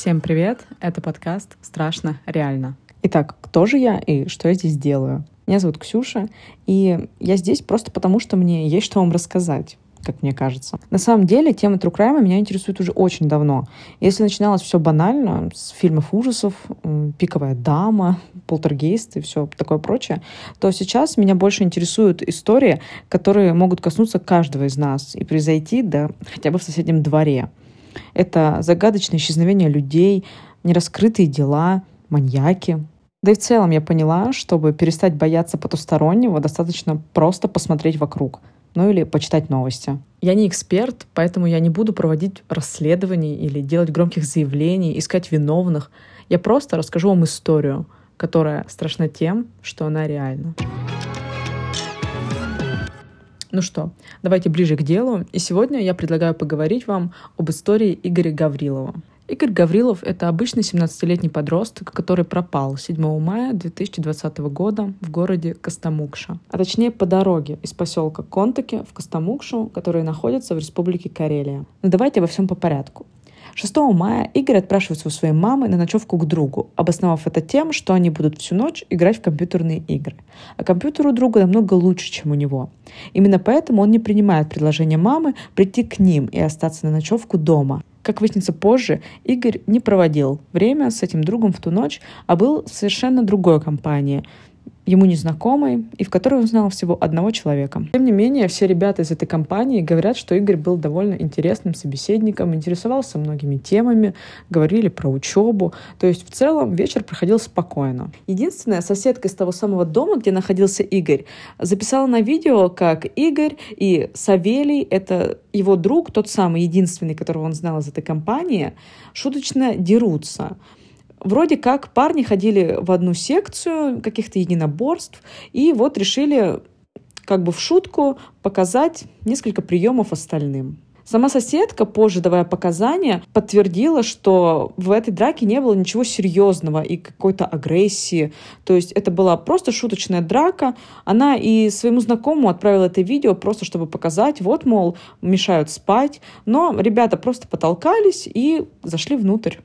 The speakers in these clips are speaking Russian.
Всем привет! Это подкаст «Страшно реально». Итак, кто же я и что я здесь делаю? Меня зовут Ксюша, и я здесь просто потому, что мне есть что вам рассказать как мне кажется. На самом деле, тема True Crime меня интересует уже очень давно. Если начиналось все банально, с фильмов ужасов, «Пиковая дама», «Полтергейст» и все такое прочее, то сейчас меня больше интересуют истории, которые могут коснуться каждого из нас и произойти, да, хотя бы в соседнем дворе. Это загадочное исчезновение людей, нераскрытые дела, маньяки. Да и в целом я поняла, чтобы перестать бояться потустороннего, достаточно просто посмотреть вокруг. Ну или почитать новости. Я не эксперт, поэтому я не буду проводить расследований или делать громких заявлений, искать виновных. Я просто расскажу вам историю, которая страшна тем, что она реальна. Ну что, давайте ближе к делу. И сегодня я предлагаю поговорить вам об истории Игоря Гаврилова. Игорь Гаврилов — это обычный 17-летний подросток, который пропал 7 мая 2020 года в городе Костомукша. А точнее по дороге из поселка Контаки в Костомукшу, который находится в республике Карелия. Но ну, давайте во всем по порядку. 6 мая Игорь отпрашивается у своей мамы на ночевку к другу, обосновав это тем, что они будут всю ночь играть в компьютерные игры. А компьютер у друга намного лучше, чем у него. Именно поэтому он не принимает предложение мамы прийти к ним и остаться на ночевку дома. Как выяснится позже, Игорь не проводил время с этим другом в ту ночь, а был в совершенно другой компании – ему незнакомой, и в которой он знал всего одного человека. Тем не менее, все ребята из этой компании говорят, что Игорь был довольно интересным собеседником, интересовался многими темами, говорили про учебу. То есть в целом вечер проходил спокойно. Единственная соседка из того самого дома, где находился Игорь, записала на видео, как Игорь и Савелий, это его друг, тот самый единственный, которого он знал из этой компании, шуточно дерутся. Вроде как парни ходили в одну секцию каких-то единоборств, и вот решили как бы в шутку показать несколько приемов остальным. Сама соседка, позже давая показания, подтвердила, что в этой драке не было ничего серьезного и какой-то агрессии. То есть это была просто шуточная драка. Она и своему знакомому отправила это видео просто, чтобы показать, вот, мол, мешают спать. Но ребята просто потолкались и зашли внутрь.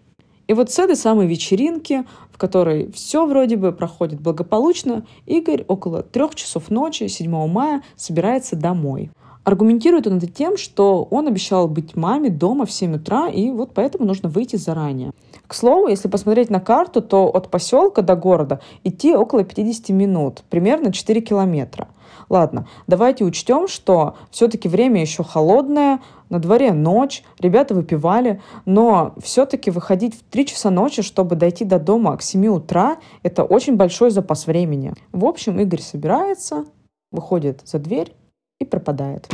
И вот с этой самой вечеринки, в которой все вроде бы проходит благополучно, Игорь около трех часов ночи 7 мая собирается домой. Аргументирует он это тем, что он обещал быть маме дома в 7 утра, и вот поэтому нужно выйти заранее. К слову, если посмотреть на карту, то от поселка до города идти около 50 минут, примерно 4 километра. Ладно, давайте учтем, что все-таки время еще холодное, на дворе ночь, ребята выпивали, но все-таки выходить в 3 часа ночи, чтобы дойти до дома к 7 утра, это очень большой запас времени. В общем, Игорь собирается, выходит за дверь и пропадает.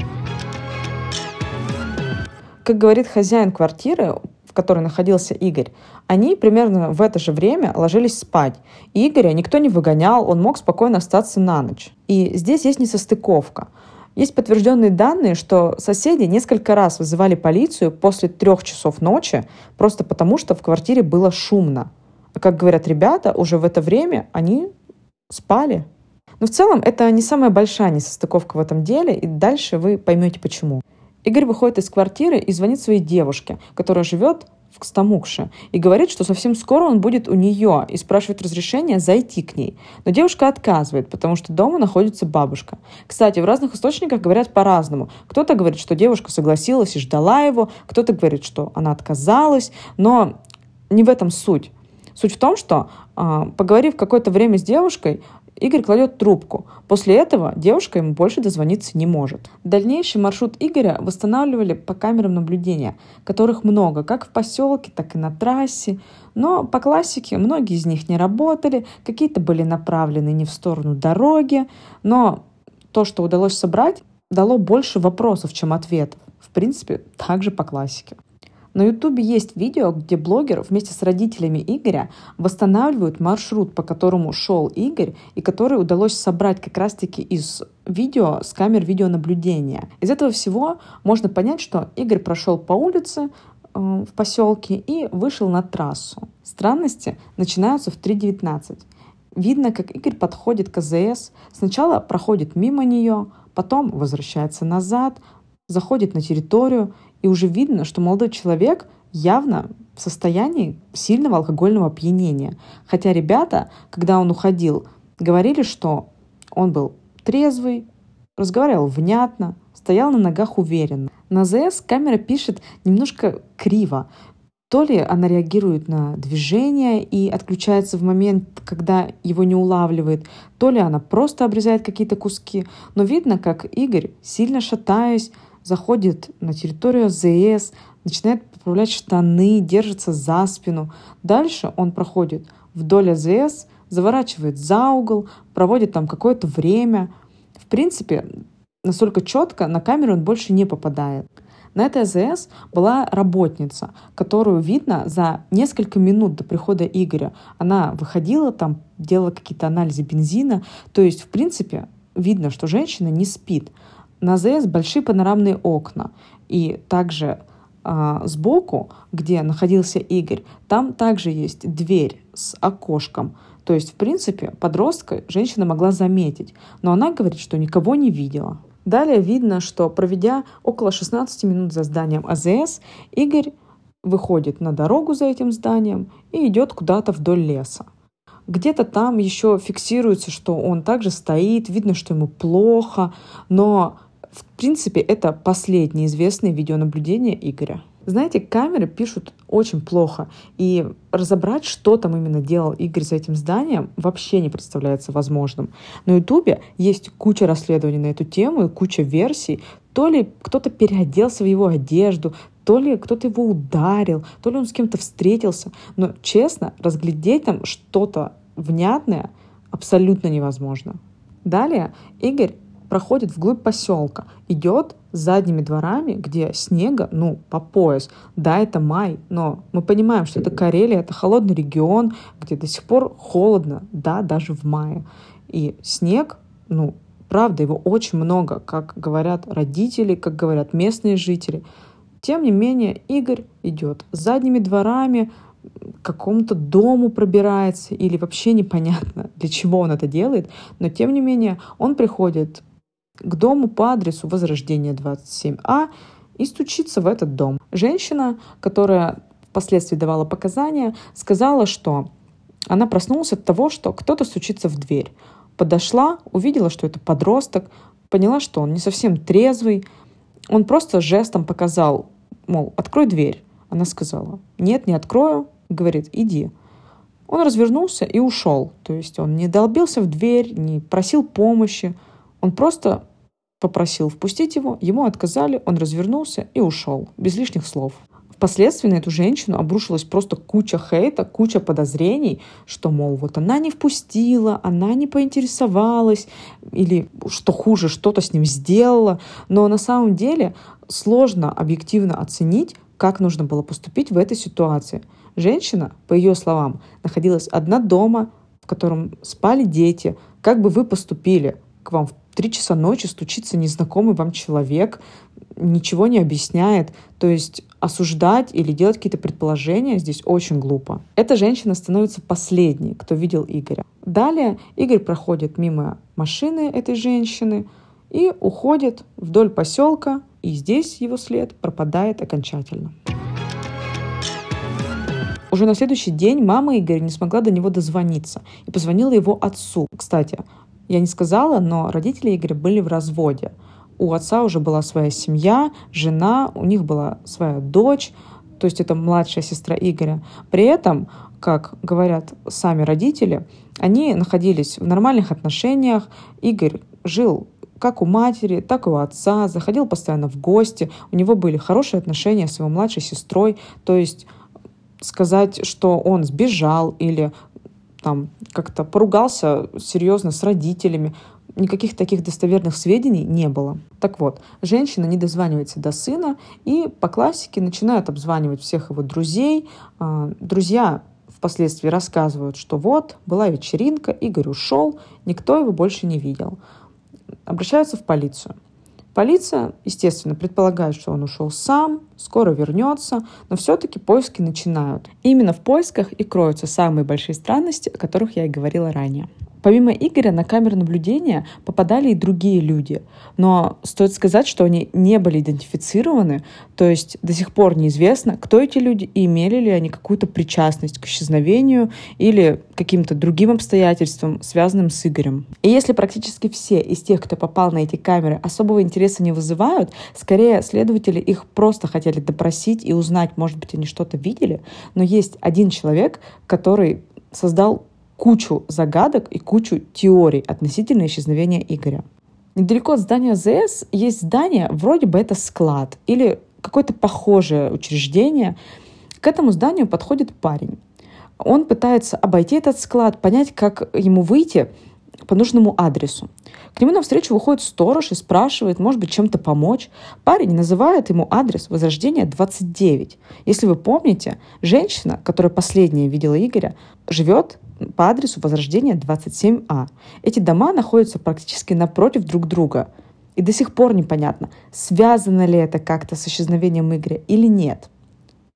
Как говорит хозяин квартиры, в которой находился Игорь, они примерно в это же время ложились спать. И Игоря никто не выгонял, он мог спокойно остаться на ночь. И здесь есть несостыковка. Есть подтвержденные данные, что соседи несколько раз вызывали полицию после трех часов ночи, просто потому что в квартире было шумно. А как говорят ребята, уже в это время они спали. Но в целом это не самая большая несостыковка в этом деле, и дальше вы поймете почему. Игорь выходит из квартиры и звонит своей девушке, которая живет в Кстамукше, и говорит, что совсем скоро он будет у нее, и спрашивает разрешения зайти к ней. Но девушка отказывает, потому что дома находится бабушка. Кстати, в разных источниках говорят по-разному. Кто-то говорит, что девушка согласилась и ждала его, кто-то говорит, что она отказалась, но не в этом суть. Суть в том, что, а, поговорив какое-то время с девушкой, Игорь кладет трубку. После этого девушка ему больше дозвониться не может. Дальнейший маршрут Игоря восстанавливали по камерам наблюдения, которых много, как в поселке, так и на трассе. Но по классике многие из них не работали, какие-то были направлены не в сторону дороги. Но то, что удалось собрать, дало больше вопросов, чем ответов. В принципе, также по классике. На Ютубе есть видео, где блогер вместе с родителями Игоря восстанавливают маршрут, по которому шел Игорь, и который удалось собрать как раз-таки из видео с камер видеонаблюдения. Из этого всего можно понять, что Игорь прошел по улице, э, в поселке и вышел на трассу. Странности начинаются в 3.19. Видно, как Игорь подходит к АЗС, сначала проходит мимо нее, потом возвращается назад, заходит на территорию и уже видно, что молодой человек явно в состоянии сильного алкогольного опьянения. Хотя ребята, когда он уходил, говорили, что он был трезвый, разговаривал внятно, стоял на ногах уверенно. На ЗС камера пишет немножко криво. То ли она реагирует на движение и отключается в момент, когда его не улавливает, то ли она просто обрезает какие-то куски. Но видно, как Игорь, сильно шатаясь, заходит на территорию ЗС, начинает поправлять штаны, держится за спину. Дальше он проходит вдоль АЗС, заворачивает за угол, проводит там какое-то время. В принципе, настолько четко на камеру он больше не попадает. На этой АЗС была работница, которую видно за несколько минут до прихода Игоря. Она выходила там, делала какие-то анализы бензина. То есть, в принципе, видно, что женщина не спит. На АЗС большие панорамные окна. И также а, сбоку, где находился Игорь, там также есть дверь с окошком. То есть, в принципе, подростка женщина могла заметить, но она говорит, что никого не видела. Далее видно, что проведя около 16 минут за зданием АЗС, Игорь выходит на дорогу за этим зданием и идет куда-то вдоль леса. Где-то там еще фиксируется, что он также стоит, видно, что ему плохо, но в принципе это последнее известное видеонаблюдение Игоря. Знаете, камеры пишут очень плохо, и разобрать, что там именно делал Игорь за этим зданием, вообще не представляется возможным. На Ютубе есть куча расследований на эту тему и куча версий. То ли кто-то переоделся в его одежду, то ли кто-то его ударил, то ли он с кем-то встретился. Но, честно, разглядеть там что-то внятное абсолютно невозможно. Далее Игорь проходит вглубь поселка, идет задними дворами, где снега, ну, по пояс. Да, это май, но мы понимаем, что это Карелия, это холодный регион, где до сих пор холодно, да, даже в мае. И снег, ну, правда, его очень много, как говорят родители, как говорят местные жители. Тем не менее, Игорь идет задними дворами, к какому-то дому пробирается или вообще непонятно, для чего он это делает, но тем не менее он приходит к дому по адресу Возрождения 27А и стучится в этот дом. Женщина, которая впоследствии давала показания, сказала, что она проснулась от того, что кто-то стучится в дверь. Подошла, увидела, что это подросток, поняла, что он не совсем трезвый. Он просто жестом показал, мол, открой дверь. Она сказала, нет, не открою. Говорит, иди. Он развернулся и ушел. То есть он не долбился в дверь, не просил помощи. Он просто попросил впустить его, ему отказали, он развернулся и ушел, без лишних слов. Впоследствии на эту женщину обрушилась просто куча хейта, куча подозрений, что, мол, вот она не впустила, она не поинтересовалась, или, что хуже, что-то с ним сделала. Но на самом деле сложно объективно оценить, как нужно было поступить в этой ситуации. Женщина, по ее словам, находилась одна дома, в котором спали дети. Как бы вы поступили? К вам в три часа ночи стучится незнакомый вам человек, ничего не объясняет. То есть осуждать или делать какие-то предположения здесь очень глупо. Эта женщина становится последней, кто видел Игоря. Далее Игорь проходит мимо машины этой женщины и уходит вдоль поселка, и здесь его след пропадает окончательно. Уже на следующий день мама Игоря не смогла до него дозвониться и позвонила его отцу. Кстати, я не сказала, но родители Игоря были в разводе. У отца уже была своя семья, жена, у них была своя дочь, то есть это младшая сестра Игоря. При этом, как говорят сами родители, они находились в нормальных отношениях. Игорь жил как у матери, так и у отца, заходил постоянно в гости, у него были хорошие отношения с его младшей сестрой, то есть сказать, что он сбежал или там как-то поругался серьезно с родителями. Никаких таких достоверных сведений не было. Так вот, женщина не дозванивается до сына и по классике начинает обзванивать всех его друзей. А, друзья впоследствии рассказывают, что вот, была вечеринка, Игорь ушел, никто его больше не видел. Обращаются в полицию. Полиция, естественно, предполагает, что он ушел сам, скоро вернется, но все-таки поиски начинают. Именно в поисках и кроются самые большие странности, о которых я и говорила ранее. Помимо Игоря на камеры наблюдения попадали и другие люди. Но стоит сказать, что они не были идентифицированы, то есть до сих пор неизвестно, кто эти люди и имели ли они какую-то причастность к исчезновению или каким-то другим обстоятельствам, связанным с Игорем. И если практически все из тех, кто попал на эти камеры, особого интереса не вызывают, скорее следователи их просто хотели допросить и узнать, может быть, они что-то видели, но есть один человек, который создал кучу загадок и кучу теорий относительно исчезновения Игоря. Недалеко от здания ЗС есть здание, вроде бы это склад или какое-то похожее учреждение. К этому зданию подходит парень. Он пытается обойти этот склад, понять, как ему выйти по нужному адресу. К нему навстречу выходит сторож и спрашивает, может быть, чем-то помочь. Парень называет ему адрес Возрождения 29. Если вы помните, женщина, которая последняя видела Игоря, живет по адресу Возрождения 27А. Эти дома находятся практически напротив друг друга. И до сих пор непонятно, связано ли это как-то с исчезновением Игоря или нет.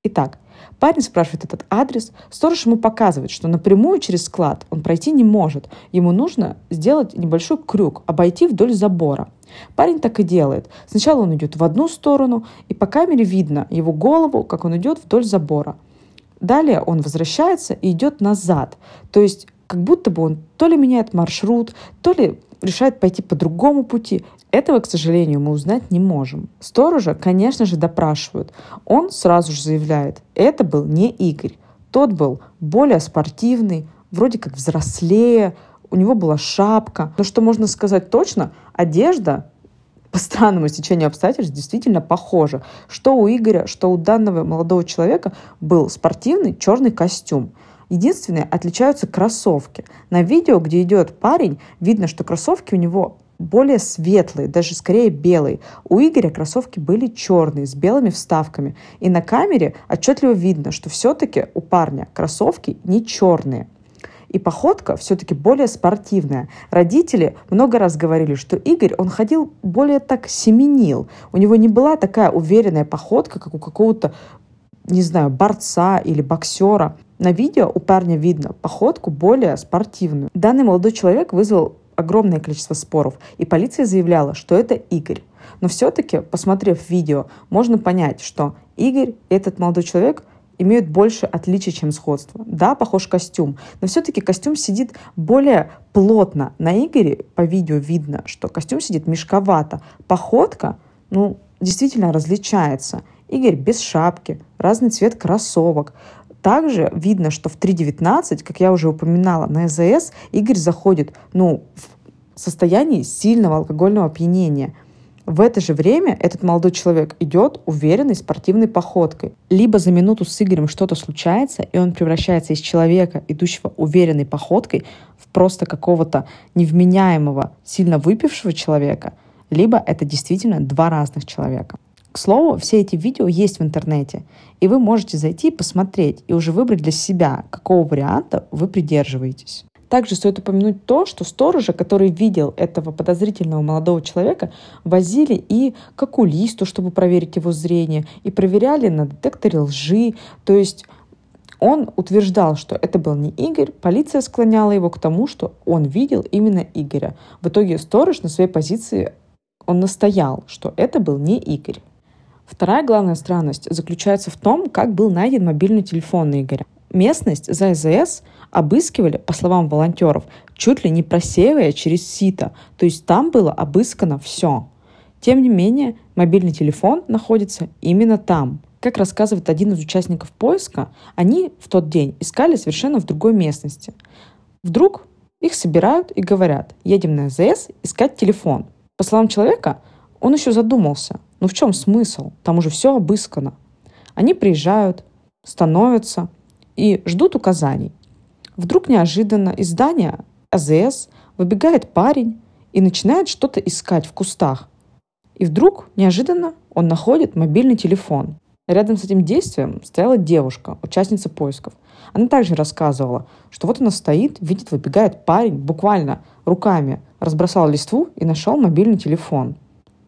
Итак, парень спрашивает этот адрес, сторож ему показывает, что напрямую через склад он пройти не может. Ему нужно сделать небольшой крюк, обойти вдоль забора. Парень так и делает. Сначала он идет в одну сторону, и по камере видно его голову, как он идет вдоль забора. Далее он возвращается и идет назад. То есть как будто бы он то ли меняет маршрут, то ли решает пойти по другому пути. Этого, к сожалению, мы узнать не можем. Сторожа, конечно же, допрашивают. Он сразу же заявляет, это был не Игорь. Тот был более спортивный, вроде как взрослее, у него была шапка. Но что можно сказать точно, одежда по странному стечению обстоятельств действительно похоже. Что у Игоря, что у данного молодого человека был спортивный черный костюм. Единственное, отличаются кроссовки. На видео, где идет парень, видно, что кроссовки у него более светлые, даже скорее белые. У Игоря кроссовки были черные, с белыми вставками. И на камере отчетливо видно, что все-таки у парня кроссовки не черные и походка все-таки более спортивная. Родители много раз говорили, что Игорь, он ходил более так семенил. У него не была такая уверенная походка, как у какого-то, не знаю, борца или боксера. На видео у парня видно походку более спортивную. Данный молодой человек вызвал огромное количество споров, и полиция заявляла, что это Игорь. Но все-таки, посмотрев видео, можно понять, что Игорь, этот молодой человек – имеют больше отличий, чем сходства. Да, похож костюм, но все-таки костюм сидит более плотно. На Игоре по видео видно, что костюм сидит мешковато. Походка, ну, действительно различается. Игорь без шапки, разный цвет кроссовок. Также видно, что в 3.19, как я уже упоминала, на СЗС Игорь заходит ну, в состоянии сильного алкогольного опьянения – в это же время этот молодой человек идет уверенной спортивной походкой. Либо за минуту с Игорем что-то случается, и он превращается из человека, идущего уверенной походкой, в просто какого-то невменяемого, сильно выпившего человека, либо это действительно два разных человека. К слову, все эти видео есть в интернете, и вы можете зайти и посмотреть, и уже выбрать для себя, какого варианта вы придерживаетесь. Также стоит упомянуть то, что сторожа, который видел этого подозрительного молодого человека, возили и к окулисту, чтобы проверить его зрение, и проверяли на детекторе лжи. То есть он утверждал, что это был не Игорь, полиция склоняла его к тому, что он видел именно Игоря. В итоге сторож на своей позиции он настоял, что это был не Игорь. Вторая главная странность заключается в том, как был найден мобильный телефон Игоря. Местность за ЗС обыскивали, по словам волонтеров, чуть ли не просеивая через сито, то есть там было обыскано все. Тем не менее, мобильный телефон находится именно там. Как рассказывает один из участников поиска, они в тот день искали совершенно в другой местности. Вдруг их собирают и говорят, едем на ЗС искать телефон. По словам человека, он еще задумался, ну в чем смысл? Там уже все обыскано. Они приезжают, становятся, и ждут указаний. Вдруг неожиданно из здания АЗС выбегает парень и начинает что-то искать в кустах. И вдруг неожиданно он находит мобильный телефон. Рядом с этим действием стояла девушка, участница поисков. Она также рассказывала, что вот она стоит, видит, выбегает парень, буквально руками разбросал листву и нашел мобильный телефон.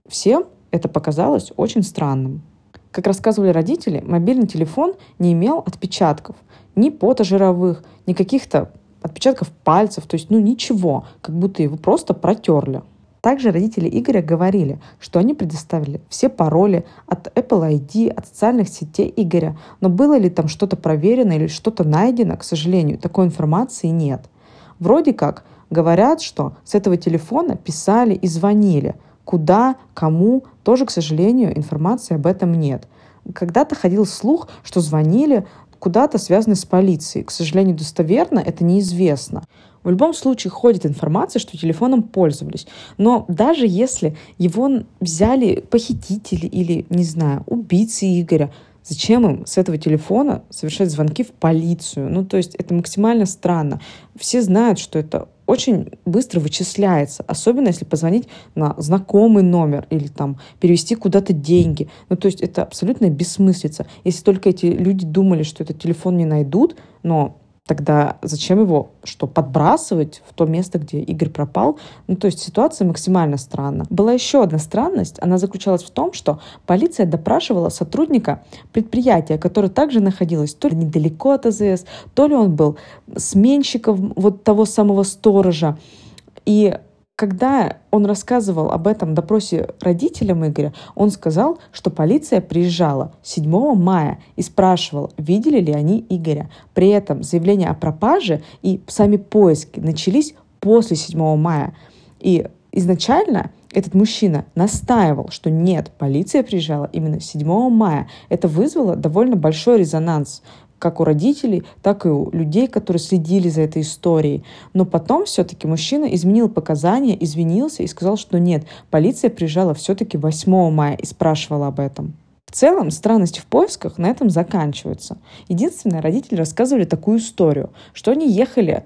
Всем это показалось очень странным. Как рассказывали родители, мобильный телефон не имел отпечатков, ни пота жировых, ни каких-то отпечатков пальцев, то есть, ну, ничего, как будто его просто протерли. Также родители Игоря говорили, что они предоставили все пароли от Apple ID, от социальных сетей Игоря, но было ли там что-то проверено или что-то найдено, к сожалению, такой информации нет. Вроде как говорят, что с этого телефона писали и звонили. Куда, кому, тоже, к сожалению, информации об этом нет. Когда-то ходил слух, что звонили куда-то связаны с полицией. К сожалению, достоверно это неизвестно. В любом случае ходит информация, что телефоном пользовались. Но даже если его взяли похитители или, не знаю, убийцы Игоря, Зачем им с этого телефона совершать звонки в полицию? Ну, то есть это максимально странно. Все знают, что это очень быстро вычисляется, особенно если позвонить на знакомый номер или там перевести куда-то деньги. Ну, то есть это абсолютная бессмыслица. Если только эти люди думали, что этот телефон не найдут, но Тогда зачем его что, подбрасывать в то место, где Игорь пропал? Ну, то есть ситуация максимально странна. Была еще одна странность. Она заключалась в том, что полиция допрашивала сотрудника предприятия, которое также находилось то ли недалеко от АЗС, то ли он был сменщиком вот того самого сторожа. И когда он рассказывал об этом допросе родителям Игоря, он сказал, что полиция приезжала 7 мая и спрашивала, видели ли они Игоря. При этом заявление о пропаже и сами поиски начались после 7 мая. И изначально этот мужчина настаивал, что нет, полиция приезжала именно 7 мая. Это вызвало довольно большой резонанс как у родителей, так и у людей, которые следили за этой историей. Но потом все-таки мужчина изменил показания, извинился и сказал, что нет, полиция приезжала все-таки 8 мая и спрашивала об этом. В целом, странности в поисках на этом заканчиваются. Единственное, родители рассказывали такую историю, что они ехали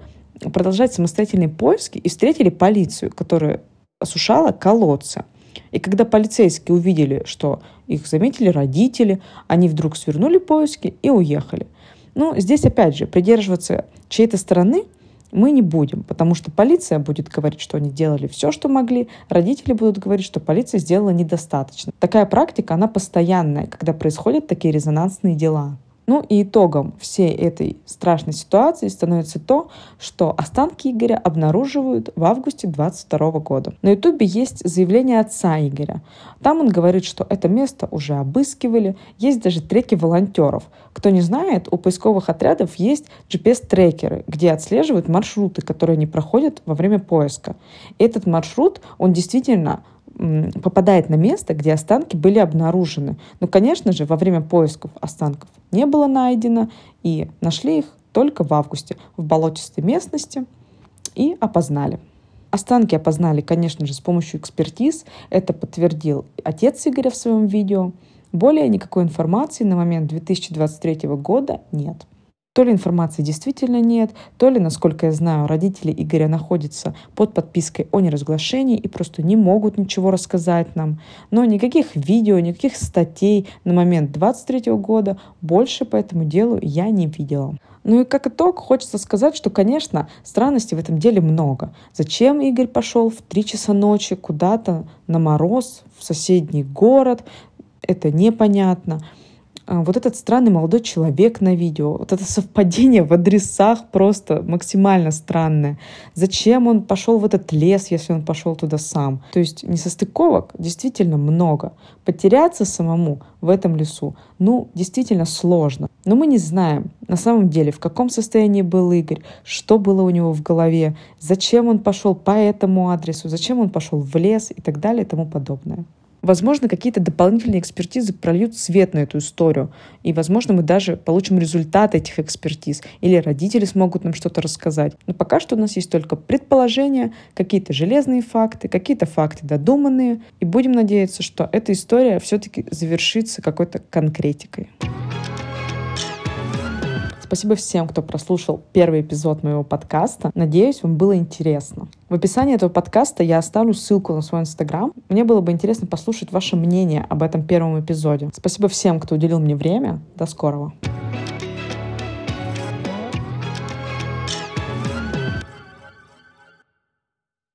продолжать самостоятельные поиски и встретили полицию, которая осушала колодцы. И когда полицейские увидели, что их заметили родители, они вдруг свернули поиски и уехали. Ну, здесь опять же, придерживаться чьей-то стороны мы не будем, потому что полиция будет говорить, что они делали все, что могли, родители будут говорить, что полиция сделала недостаточно. Такая практика, она постоянная, когда происходят такие резонансные дела. Ну и итогом всей этой страшной ситуации становится то, что останки Игоря обнаруживают в августе 22 года. На ютубе есть заявление отца Игоря. Там он говорит, что это место уже обыскивали, есть даже треки волонтеров. Кто не знает, у поисковых отрядов есть GPS-трекеры, где отслеживают маршруты, которые они проходят во время поиска. Этот маршрут, он действительно попадает на место, где останки были обнаружены. Но, конечно же, во время поисков останков не было найдено, и нашли их только в августе в болотистой местности и опознали. Останки опознали, конечно же, с помощью экспертиз. Это подтвердил отец Игоря в своем видео. Более никакой информации на момент 2023 года нет. То ли информации действительно нет, то ли, насколько я знаю, родители Игоря находятся под подпиской о неразглашении и просто не могут ничего рассказать нам. Но никаких видео, никаких статей на момент 23 года больше по этому делу я не видела. Ну и как итог, хочется сказать, что, конечно, странностей в этом деле много. Зачем Игорь пошел в 3 часа ночи куда-то на мороз в соседний город, это непонятно. А, вот этот странный молодой человек на видео, вот это совпадение в адресах просто максимально странное. Зачем он пошел в этот лес, если он пошел туда сам? То есть несостыковок действительно много. Потеряться самому в этом лесу, ну, действительно сложно. Но мы не знаем на самом деле, в каком состоянии был Игорь, что было у него в голове, зачем он пошел по этому адресу, зачем он пошел в лес и так далее и тому подобное. Возможно, какие-то дополнительные экспертизы прольют свет на эту историю. И, возможно, мы даже получим результат этих экспертиз. Или родители смогут нам что-то рассказать. Но пока что у нас есть только предположения, какие-то железные факты, какие-то факты додуманные. И будем надеяться, что эта история все-таки завершится какой-то конкретикой. Спасибо всем, кто прослушал первый эпизод моего подкаста. Надеюсь, вам было интересно. В описании этого подкаста я оставлю ссылку на свой инстаграм. Мне было бы интересно послушать ваше мнение об этом первом эпизоде. Спасибо всем, кто уделил мне время. До скорого.